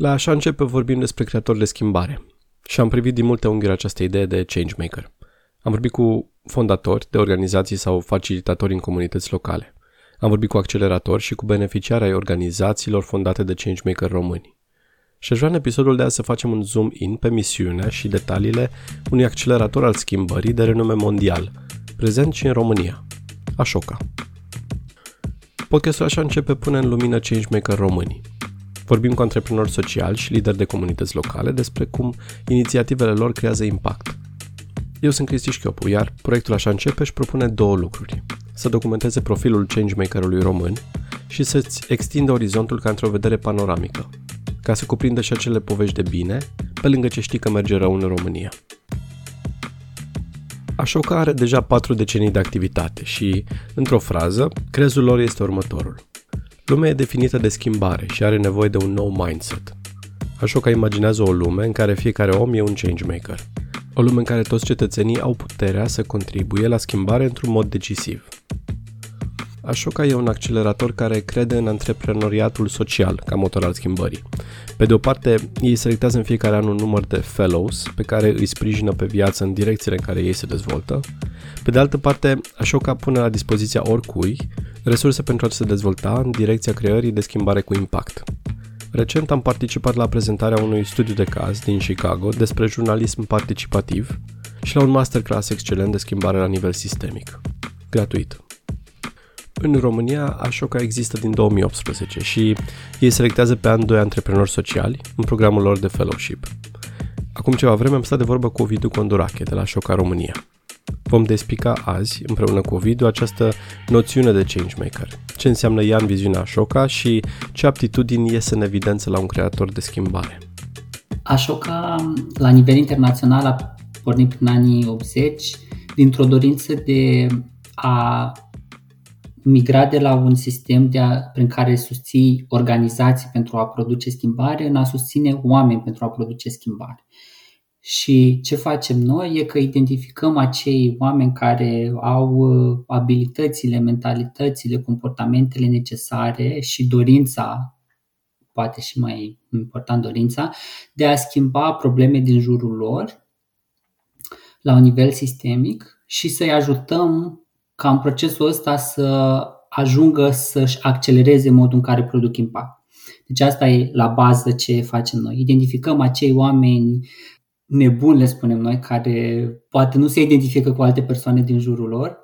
La așa începe vorbim despre creatori de schimbare și am privit din multe unghiuri această idee de changemaker. Am vorbit cu fondatori de organizații sau facilitatori în comunități locale. Am vorbit cu acceleratori și cu beneficiari ai organizațiilor fondate de changemaker români. Și aș vrea în episodul de azi să facem un zoom in pe misiunea și detaliile unui accelerator al schimbării de renume mondial, prezent și în România, Ashoka. Podcastul așa începe pune în lumină changemaker românii. Vorbim cu antreprenori sociali și lideri de comunități locale despre cum inițiativele lor creează impact. Eu sunt Cristi Șchiopu, iar proiectul Așa începe își propune două lucruri. Să documenteze profilul changemakerului român și să-ți extindă orizontul ca într-o vedere panoramică, ca să cuprindă și acele povești de bine, pe lângă ce știi că merge rău în România. Ashoka are deja patru decenii de activitate și, într-o frază, crezul lor este următorul. Lumea e definită de schimbare și are nevoie de un nou mindset. Ashoka imaginează o lume în care fiecare om e un changemaker. O lume în care toți cetățenii au puterea să contribuie la schimbare într-un mod decisiv. Ashoka e un accelerator care crede în antreprenoriatul social ca motor al schimbării. Pe de o parte, ei selectează în fiecare an un număr de fellows pe care îi sprijină pe viață în direcțiile în care ei se dezvoltă. Pe de altă parte, Ashoka pune la dispoziția oricui resurse pentru a se dezvolta în direcția creării de schimbare cu impact. Recent am participat la prezentarea unui studiu de caz din Chicago despre jurnalism participativ și la un masterclass excelent de schimbare la nivel sistemic. Gratuit. În România, Ashoka există din 2018 și ei selectează pe an doi antreprenori sociali în programul lor de fellowship. Acum ceva vreme am stat de vorbă cu Ovidiu Condurache de la Ashoka România. Vom despica azi, împreună cu Ovidiu, această noțiune de changemaker. Ce înseamnă ea în viziunea Ashoka și ce aptitudini ies în evidență la un creator de schimbare. Ashoka, la nivel internațional, a pornit prin anii 80 dintr-o dorință de a migra de la un sistem de a, prin care susții organizații pentru a produce schimbare în a susține oameni pentru a produce schimbare. Și ce facem noi e că identificăm acei oameni care au uh, abilitățile, mentalitățile, comportamentele necesare și dorința, poate și mai important dorința, de a schimba probleme din jurul lor la un nivel sistemic și să-i ajutăm ca în procesul ăsta să ajungă să-și accelereze modul în care produc impact. Deci asta e la bază ce facem noi. Identificăm acei oameni nebuni, le spunem noi, care poate nu se identifică cu alte persoane din jurul lor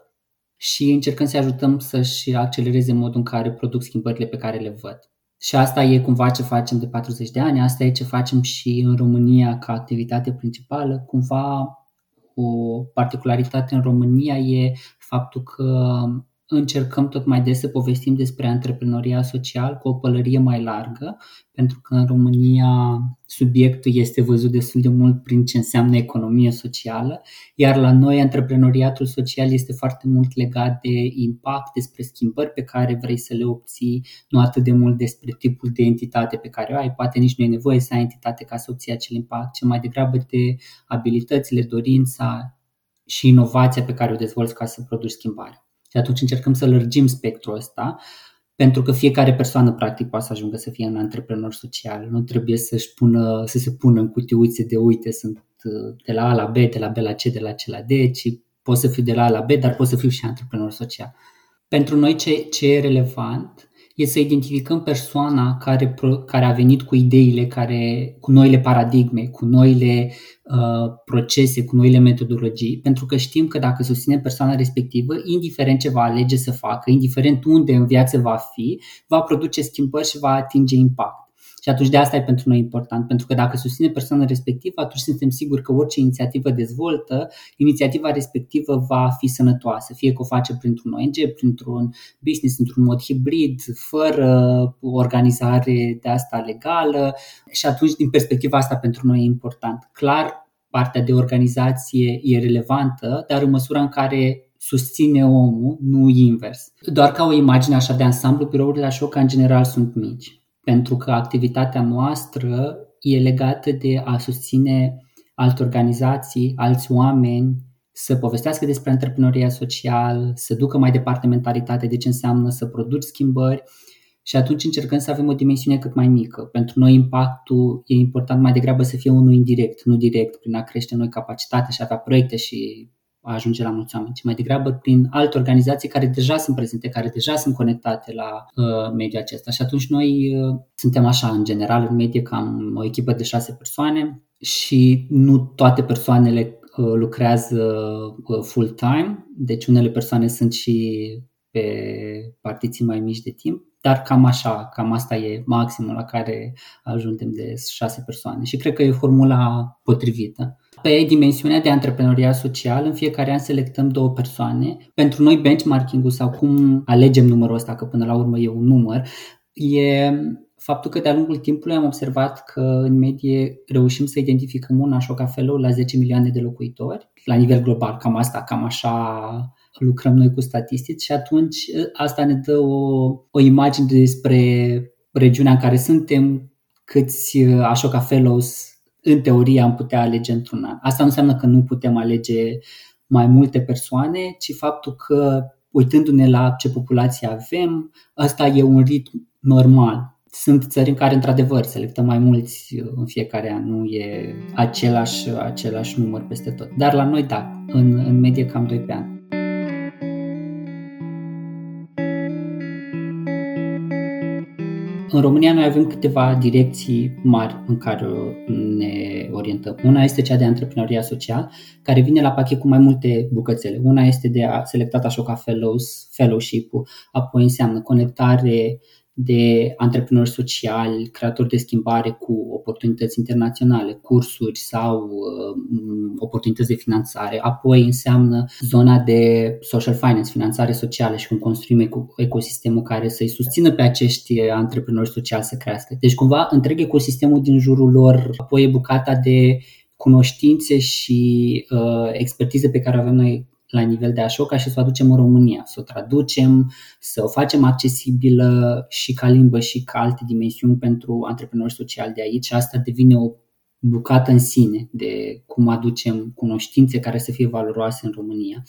și încercăm să ajutăm să-și accelereze modul în care produc schimbările pe care le văd. Și asta e cumva ce facem de 40 de ani, asta e ce facem și în România ca activitate principală. Cumva o particularitate în România e faptul că încercăm tot mai des să povestim despre antreprenoria social cu o pălărie mai largă, pentru că în România subiectul este văzut destul de mult prin ce înseamnă economie socială, iar la noi antreprenoriatul social este foarte mult legat de impact, despre schimbări pe care vrei să le obții, nu atât de mult despre tipul de entitate pe care o ai, poate nici nu e nevoie să ai entitate ca să obții acel impact, ci mai degrabă de abilitățile, dorința și inovația pe care o dezvolți ca să produci schimbare. Și atunci încercăm să lărgim spectrul ăsta, pentru că fiecare persoană practic poate să ajungă să fie un antreprenor social. Nu trebuie să-și pună, să se pună în cutiuțe de uite, sunt uh, de la A la B, de la B la C, de la C la D, ci pot să fiu de la A la B, dar pot să fiu și antreprenor social. Pentru noi ce, ce e relevant e să identificăm persoana care, care a venit cu ideile, care, cu noile paradigme, cu noile uh, procese, cu noile metodologii, pentru că știm că dacă susținem persoana respectivă, indiferent ce va alege să facă, indiferent unde în viață va fi, va produce schimbări și va atinge impact. Și atunci de asta e pentru noi important, pentru că dacă susține persoana respectivă, atunci suntem siguri că orice inițiativă dezvoltă, inițiativa respectivă va fi sănătoasă, fie că o face printr-un ONG, printr-un business, într-un mod hibrid, fără organizare de asta legală și atunci din perspectiva asta pentru noi e important. Clar, partea de organizație e relevantă, dar în măsura în care susține omul, nu invers. Doar ca o imagine așa de ansamblu, birourile la șoc în general sunt mici pentru că activitatea noastră e legată de a susține alte organizații, alți oameni să povestească despre antreprenoria social, să ducă mai departe mentalitatea de ce înseamnă să produci schimbări și atunci încercăm să avem o dimensiune cât mai mică. Pentru noi impactul e important mai degrabă să fie unul indirect, nu direct, prin a crește noi capacitatea și a avea proiecte și a ajunge la mulți oameni, ci mai degrabă prin alte organizații care deja sunt prezente, care deja sunt conectate la uh, mediul acesta. Și atunci noi uh, suntem așa, în general, în medie, cam o echipă de șase persoane și nu toate persoanele uh, lucrează uh, full-time, deci unele persoane sunt și pe partiții mai mici de timp, dar cam așa, cam asta e maximul la care ajungem de șase persoane și cred că e formula potrivită. Pe dimensiunea de antreprenoriat social, în fiecare an selectăm două persoane. Pentru noi benchmarking-ul sau cum alegem numărul ăsta, că până la urmă e un număr, e faptul că de-a lungul timpului am observat că în medie reușim să identificăm un Ashoka Fellow la 10 milioane de locuitori, la nivel global, cam asta, cam așa lucrăm noi cu statistici și atunci asta ne dă o, o imagine despre regiunea în care suntem, câți Ashoka Fellows în teorie am putea alege într-un an. Asta nu înseamnă că nu putem alege mai multe persoane, ci faptul că uitându-ne la ce populație avem, ăsta e un ritm normal. Sunt țări în care, într-adevăr, selectăm mai mulți în fiecare an, nu e același, același număr peste tot. Dar la noi, da, în, în medie cam 2 pe an. În România noi avem câteva direcții mari în care ne orientăm. Una este cea de antreprenoria social, care vine la pachet cu mai multe bucățele. Una este de a selectat așa ca fellows, fellowship-ul, apoi înseamnă conectare de antreprenori sociali, creatori de schimbare cu oportunități internaționale, cursuri sau uh, oportunități de finanțare. Apoi înseamnă zona de social finance, finanțare socială și cum construim ecosistemul care să-i susțină pe acești antreprenori sociali să crească. Deci cumva întreg ecosistemul din jurul lor, apoi e bucata de cunoștințe și uh, expertize pe care o avem noi la nivel de Ashoka și să o aducem în România, să o traducem, să o facem accesibilă și ca limbă și ca alte dimensiuni pentru antreprenori sociali de aici. Asta devine o bucată în sine de cum aducem cunoștințe care să fie valoroase în România.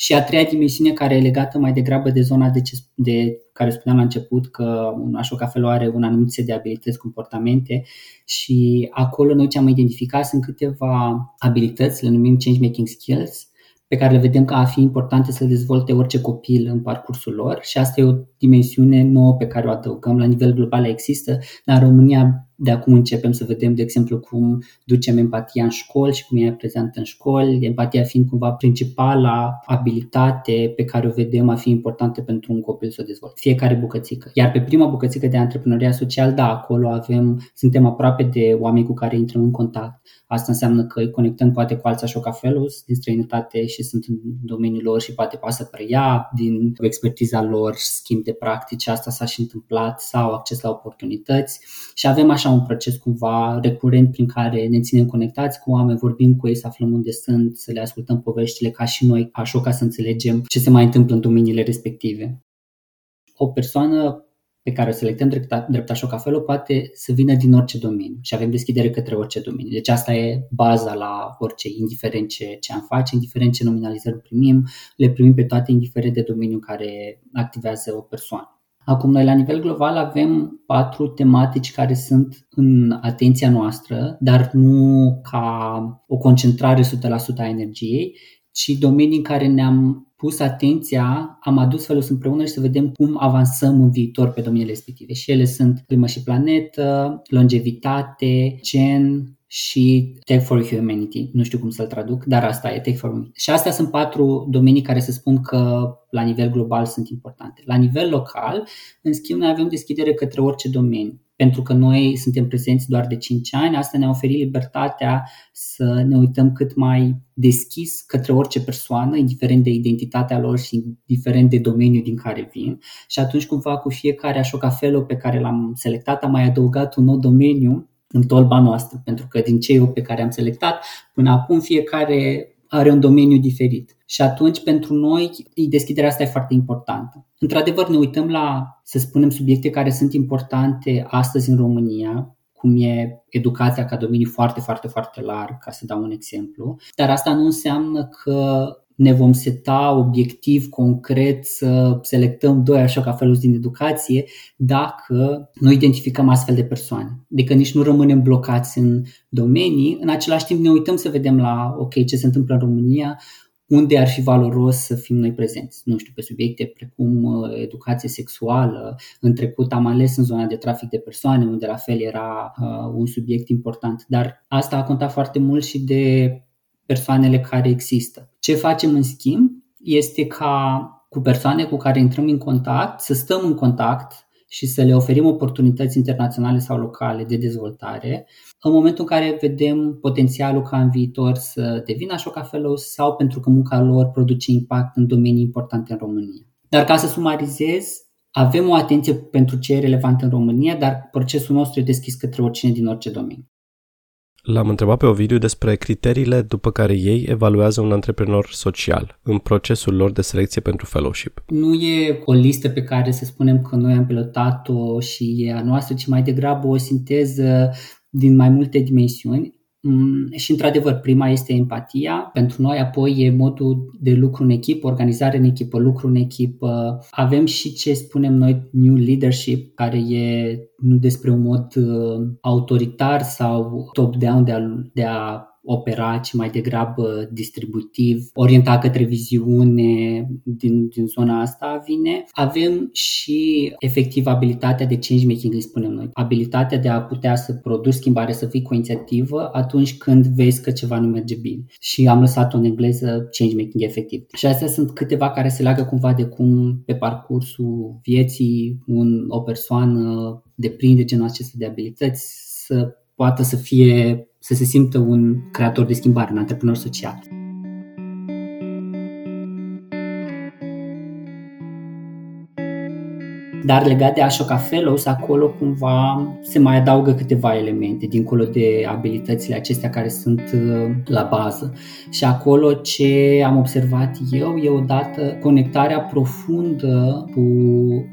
Și a treia dimensiune care e legată mai degrabă de zona de, ce, de care spuneam la început că un Ashoka Fellow are un anumit set de abilități, comportamente și acolo noi ce am identificat sunt câteva abilități, le numim change making skills, pe care le vedem ca a fi importante să le dezvolte orice copil în parcursul lor și asta e o dimensiune nouă pe care o adăugăm. La nivel global există, dar în România de acum începem să vedem, de exemplu, cum ducem empatia în școli și cum e prezentă în școli, empatia fiind cumva principala abilitate pe care o vedem a fi importantă pentru un copil să o dezvolte. Fiecare bucățică. Iar pe prima bucățică de antreprenoria social, da, acolo avem, suntem aproape de oameni cu care intrăm în contact. Asta înseamnă că îi conectăm poate cu alți așa fellows din străinătate și sunt în domeniul lor și poate poate să preia din expertiza lor schimb de practici, asta s-a și întâmplat sau acces la oportunități și avem așa un proces cumva recurent prin care ne ținem conectați cu oameni, vorbim cu ei, să aflăm unde sunt, să le ascultăm poveștile ca și noi, așa ca să înțelegem ce se mai întâmplă în domeniile respective. O persoană pe care o selectăm drept, drept așa cafelul poate să vină din orice domeniu și avem deschidere către orice domeniu. Deci asta e baza la orice, indiferent ce, ce am face, indiferent ce nominalizări primim, le primim pe toate, indiferent de domeniul care activează o persoană. Acum, noi la nivel global avem patru tematici care sunt în atenția noastră, dar nu ca o concentrare 100% a energiei, ci domenii în care ne-am pus atenția, am adus felul împreună și să vedem cum avansăm în viitor pe domeniile respective. Și ele sunt climă și planetă, longevitate, gen, și Tech for Humanity. Nu știu cum să-l traduc, dar asta e Tech for Humanity. Și astea sunt patru domenii care se spun că la nivel global sunt importante. La nivel local, în schimb, noi avem deschidere către orice domeniu. Pentru că noi suntem prezenți doar de 5 ani, asta ne-a oferit libertatea să ne uităm cât mai deschis către orice persoană, indiferent de identitatea lor și indiferent de domeniul din care vin. Și atunci cumva cu fiecare așa felul pe care l-am selectat am mai adăugat un nou domeniu în tolba noastră, pentru că din cei pe care am selectat până acum fiecare are un domeniu diferit. Și atunci, pentru noi, deschiderea asta e foarte importantă. Într-adevăr, ne uităm la, să spunem, subiecte care sunt importante astăzi în România, cum e educația ca domeniu foarte, foarte, foarte larg, ca să dau un exemplu. Dar asta nu înseamnă că ne vom seta obiectiv concret să selectăm doi așa ca felul din educație dacă nu identificăm astfel de persoane. Adică nici nu rămânem blocați în domenii, în același timp ne uităm să vedem la ok, ce se întâmplă în România, unde ar fi valoros să fim noi prezenți. Nu știu, pe subiecte precum uh, educație sexuală. În trecut am ales în zona de trafic de persoane, unde la fel era uh, un subiect important. Dar asta a contat foarte mult și de persoanele care există. Ce facem în schimb este ca cu persoane cu care intrăm în contact, să stăm în contact și să le oferim oportunități internaționale sau locale de dezvoltare, în momentul în care vedem potențialul ca în viitor să devină așa Fellows sau pentru că munca lor produce impact în domenii importante în România. Dar ca să sumarizez, avem o atenție pentru ce e relevant în România, dar procesul nostru e deschis către oricine din orice domeniu. L-am întrebat pe Ovidiu despre criteriile după care ei evaluează un antreprenor social în procesul lor de selecție pentru fellowship. Nu e o listă pe care să spunem că noi am pilotat-o și e a noastră, ci mai degrabă o sinteză din mai multe dimensiuni. Mm, și, într-adevăr, prima este empatia. Pentru noi, apoi, e modul de lucru în echipă, organizare în echipă, lucru în echipă. Avem și ce spunem noi new leadership, care e nu despre un mod uh, autoritar sau top-down de a, de a opera, ci mai degrabă distributiv, orientat către viziune din, din zona asta vine. Avem și efectiv abilitatea de change making, îi spunem noi. Abilitatea de a putea să produci schimbare, să fii cu inițiativă atunci când vezi că ceva nu merge bine. Și am lăsat-o în engleză change making efectiv. Și astea sunt câteva care se leagă cumva de cum pe parcursul vieții un, o persoană deprinde genul acesta de abilități să poată să fie să se simtă un creator de schimbare, un antreprenor social. Dar legat de Ashoka Fellows, acolo cumva se mai adaugă câteva elemente, dincolo de abilitățile acestea care sunt uh, la bază. Și acolo ce am observat eu e odată conectarea profundă cu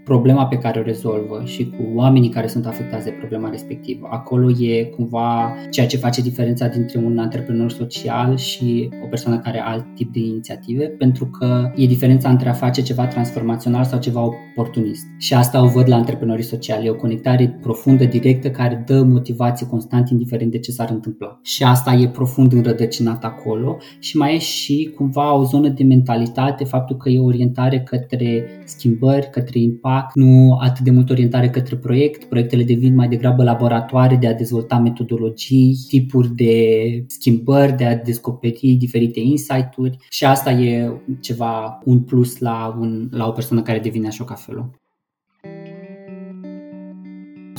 problema pe care o rezolvă și cu oamenii care sunt afectați de problema respectivă. Acolo e cumva ceea ce face diferența dintre un antreprenor social și o persoană care are alt tip de inițiative, pentru că e diferența între a face ceva transformațional sau ceva oportunist. Și asta o văd la antreprenorii sociali. E o conectare profundă, directă, care dă motivație constant, indiferent de ce s-ar întâmpla. Și asta e profund înrădăcinat acolo și mai e și cumva o zonă de mentalitate, faptul că e orientare către schimbări, către impact, nu atât de mult orientare către proiect. Proiectele devin mai degrabă laboratoare de a dezvolta metodologii, tipuri de schimbări, de a descoperi diferite insight-uri și asta e ceva, un plus la, un, la o persoană care devine așa ca felul.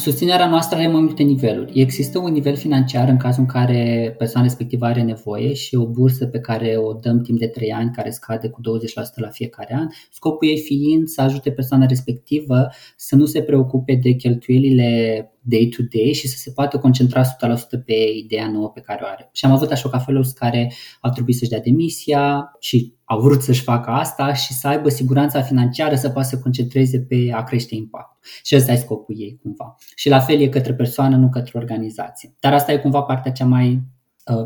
Susținerea noastră are mai multe niveluri. Există un nivel financiar în cazul în care persoana respectivă are nevoie și o bursă pe care o dăm timp de 3 ani, care scade cu 20% la fiecare an, scopul ei fiind să ajute persoana respectivă să nu se preocupe de cheltuielile day-to-day și să se poată concentra 100% pe ideea nouă pe care o are. Și am avut așa ca felul care au trebuit să-și dea demisia și au vrut să-și facă asta și să aibă siguranța financiară să poată să concentreze pe a crește impact. Și ăsta e scopul ei cumva. Și la fel e către persoană, nu către organizație. Dar asta e cumva partea cea mai Uh,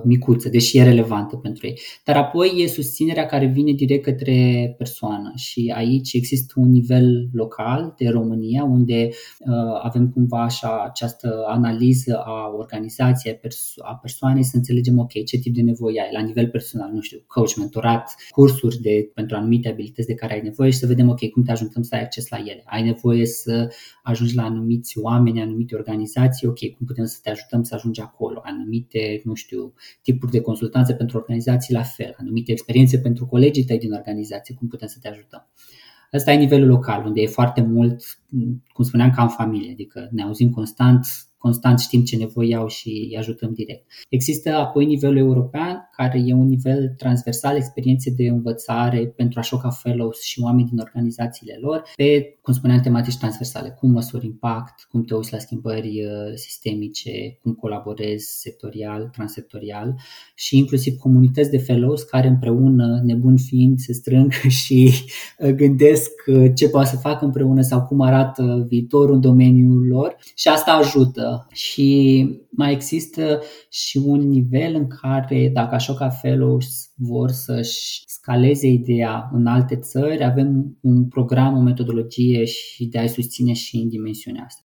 micuță, deși e relevantă pentru ei. Dar apoi e susținerea care vine direct către persoană și aici există un nivel local de România unde uh, avem cumva așa această analiză a organizației, a, perso- a persoanei să înțelegem ok, ce tip de nevoie ai la nivel personal, nu știu, coach, mentorat, cursuri de, pentru anumite abilități de care ai nevoie și să vedem ok, cum te ajutăm să ai acces la ele. Ai nevoie să ajungi la anumiți oameni, anumite organizații, ok, cum putem să te ajutăm să ajungi acolo, anumite, nu știu, tipuri de consultanțe pentru organizații la fel, anumite experiențe pentru colegii tăi din organizație, cum putem să te ajutăm. Asta e nivelul local, unde e foarte mult, cum spuneam, ca în familie, adică ne auzim constant, constant știm ce nevoi au și îi ajutăm direct. Există apoi nivelul european, care e un nivel transversal, experiențe de învățare pentru a șoca fellows și oameni din organizațiile lor, pe, cum spuneam, tematici transversale, cum măsori impact, cum te uiți la schimbări uh, sistemice, cum colaborezi sectorial, transsectorial și inclusiv comunități de fellows care împreună, nebun fiind, se strâng și uh, gândesc uh, ce poate să facă împreună sau cum arată viitorul în domeniul lor și asta ajută unică și mai există și un nivel în care dacă Ashoka Fellows vor să-și scaleze ideea în alte țări, avem un program, o metodologie și de a-i susține și în dimensiunea asta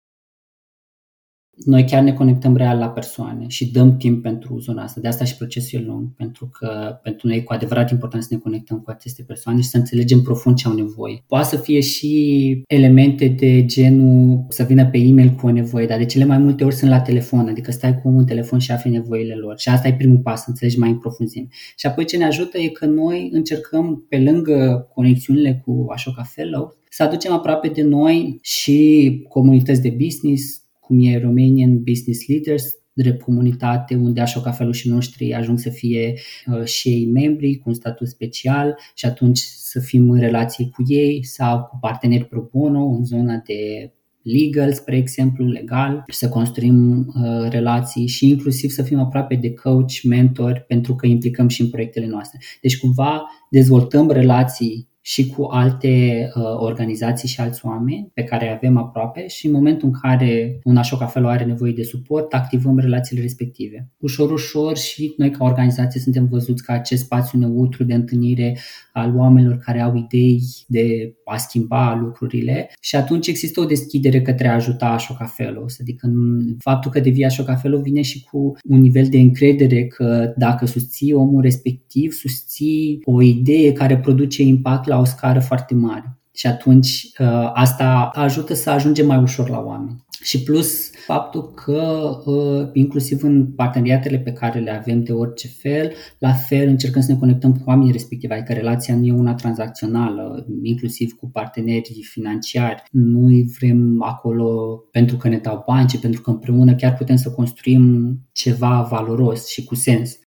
noi chiar ne conectăm real la persoane și dăm timp pentru zona asta. De asta și procesul e lung, pentru că pentru noi e cu adevărat important să ne conectăm cu aceste persoane și să înțelegem profund ce au nevoie. Poate să fie și elemente de genul să vină pe e-mail cu o nevoie, dar de cele mai multe ori sunt la telefon, adică stai cu un telefon și afli nevoile lor. Și asta e primul pas, să înțelegi mai în profunzime. Și apoi ce ne ajută e că noi încercăm, pe lângă conexiunile cu Ashoka Fellow, să aducem aproape de noi și comunități de business, cum e Romanian Business Leaders, drept comunitate unde așa felușii noștri ajung să fie uh, și ei membri cu un statut special și atunci să fim în relații cu ei sau cu parteneri pro bono în zona de legal, spre exemplu, legal, să construim uh, relații și inclusiv să fim aproape de coach, mentor, pentru că implicăm și în proiectele noastre. Deci cumva dezvoltăm relații și cu alte uh, organizații și alți oameni pe care îi avem aproape și în momentul în care un așa fellow are nevoie de suport, activăm relațiile respective. Ușor, ușor și noi ca organizație suntem văzuți ca acest spațiu neutru de întâlnire al oamenilor care au idei de a schimba lucrurile și atunci există o deschidere către a ajuta așa fellows. Adică faptul că devii așa fellow vine și cu un nivel de încredere că dacă susții omul respectiv, susții o idee care produce impact la o scară foarte mare. Și atunci uh, asta ajută să ajungem mai ușor la oameni. Și plus faptul că uh, inclusiv în parteneriatele pe care le avem de orice fel, la fel încercăm să ne conectăm cu oamenii respectivi, adică relația nu e una tranzacțională, inclusiv cu partenerii financiari. Nu vrem acolo pentru că ne dau bani, ci pentru că împreună chiar putem să construim ceva valoros și cu sens.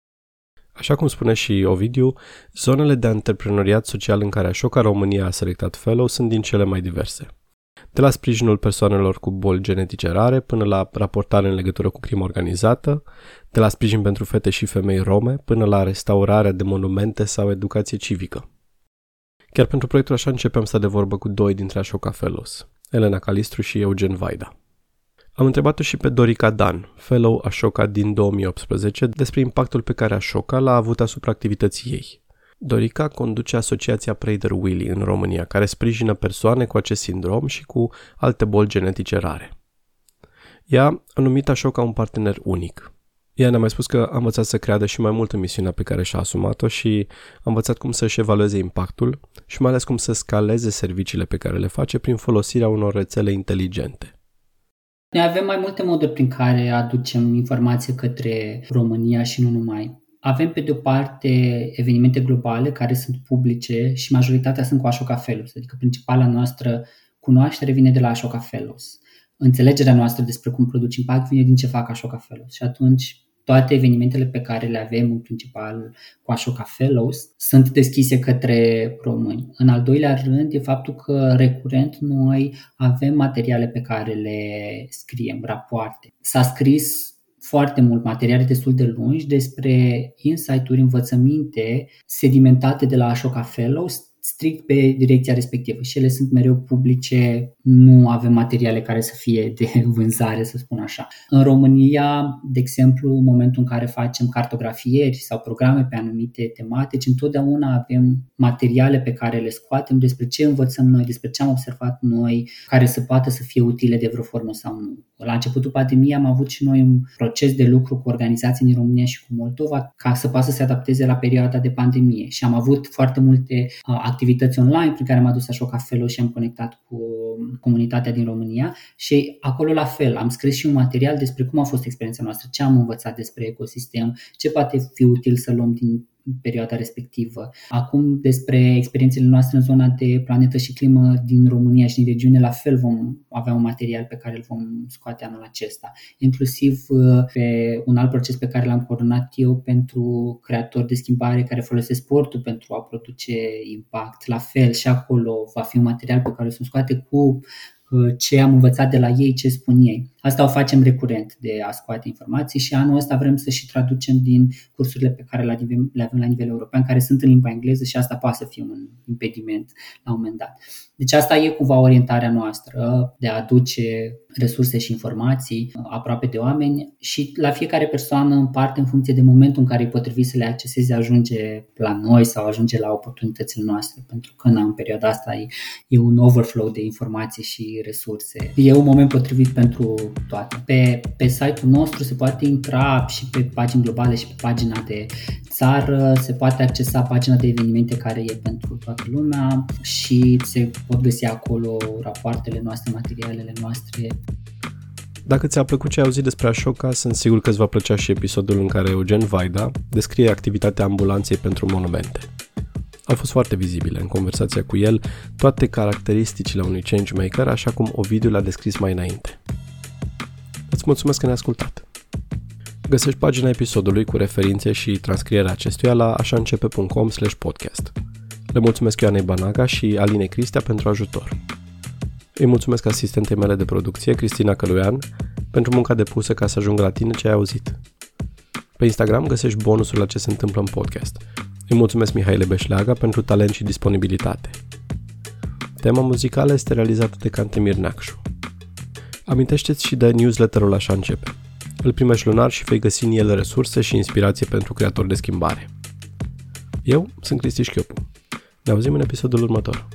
Așa cum spune și Ovidiu, zonele de antreprenoriat social în care Așoca România a selectat fellow sunt din cele mai diverse. De la sprijinul persoanelor cu boli genetice rare până la raportare în legătură cu crimă organizată, de la sprijin pentru fete și femei rome până la restaurarea de monumente sau educație civică. Chiar pentru proiectul așa începem să de vorbă cu doi dintre Așoca Fellows, Elena Calistru și Eugen Vaida. Am întrebat-o și pe Dorica Dan, fellow Ashoka din 2018, despre impactul pe care Ashoka l-a avut asupra activității ei. Dorica conduce asociația Prader-Willi în România, care sprijină persoane cu acest sindrom și cu alte boli genetice rare. Ea a numit Ashoka un partener unic. Ea ne-a mai spus că a învățat să creadă și mai mult în misiunea pe care și-a asumat-o și a învățat cum să-și evalueze impactul și mai ales cum să scaleze serviciile pe care le face prin folosirea unor rețele inteligente. Noi avem mai multe moduri prin care aducem informație către România și nu numai. Avem pe de o parte evenimente globale care sunt publice și majoritatea sunt cu Ashoka Fellows, adică principala noastră cunoaștere vine de la Ashoka Fellows. Înțelegerea noastră despre cum produci impact vine din ce fac Ashoka Fellows și atunci toate evenimentele pe care le avem în principal cu Ashoka Fellows sunt deschise către români. În al doilea rând e faptul că recurent noi avem materiale pe care le scriem, rapoarte. S-a scris foarte mult materiale destul de lungi despre insight-uri, învățăminte sedimentate de la Ashoka Fellows, strict pe direcția respectivă și ele sunt mereu publice, nu avem materiale care să fie de vânzare, să spun așa. În România, de exemplu, în momentul în care facem cartografieri sau programe pe anumite tematici, întotdeauna avem materiale pe care le scoatem despre ce învățăm noi, despre ce am observat noi, care să poată să fie utile de vreo formă sau nu. La începutul pandemiei am avut și noi un proces de lucru cu organizații din România și cu Moldova ca să poată să se adapteze la perioada de pandemie și am avut foarte multe uh, activități online prin care m-a dus așa ca fellow și am conectat cu comunitatea din România. Și acolo la fel am scris și un material despre cum a fost experiența noastră, ce am învățat despre ecosistem, ce poate fi util să luăm din perioada respectivă. Acum despre experiențele noastre în zona de planetă și climă din România și din regiune, la fel vom avea un material pe care îl vom scoate anul acesta. Inclusiv uh, pe un alt proces pe care l-am coordonat eu pentru creatori de schimbare care folosesc sportul pentru a produce impact. La fel și acolo va fi un material pe care o să scoate cu uh, ce am învățat de la ei, ce spun ei. Asta o facem recurent de a scoate informații și anul ăsta vrem să și traducem din cursurile pe care le avem la nivel european, care sunt în limba engleză și asta poate să fie un impediment la un moment dat. Deci asta e cumva orientarea noastră de a aduce resurse și informații aproape de oameni și la fiecare persoană în parte în funcție de momentul în care e potrivit să le acceseze ajunge la noi sau ajunge la oportunitățile noastre pentru că în perioada asta e, e un overflow de informații și resurse. E un moment potrivit pentru toate. Pe, pe site-ul nostru se poate intra și pe pagini globale și pe pagina de țară, se poate accesa pagina de evenimente care e pentru toată lumea și se pot găsi acolo rapoartele noastre, materialele noastre. Dacă ți-a plăcut ce ai auzit despre Ashoka, sunt sigur că îți va plăcea și episodul în care Eugen Vaida descrie activitatea ambulanței pentru monumente. Au fost foarte vizibile în conversația cu el toate caracteristicile unui changemaker, așa cum Ovidiu l-a descris mai înainte. Îți mulțumesc că ne-ai ascultat! Găsești pagina episodului cu referințe și transcrierea acestuia la așaîncepe.com podcast. Le mulțumesc Ioanei Banaga și Aline Cristea pentru ajutor. Îi mulțumesc asistentei mele de producție, Cristina Căluian, pentru munca depusă ca să ajungă la tine ce ai auzit. Pe Instagram găsești bonusul la ce se întâmplă în podcast. Îi mulțumesc Mihaile Beșleaga pentru talent și disponibilitate. Tema muzicală este realizată de Cantemir Nacșu. Amintește-ți și de newsletterul Așa începe. Îl primești lunar și vei găsi în el resurse și inspirație pentru creatori de schimbare. Eu sunt Cristi Șchiopu. Ne auzim în episodul următor.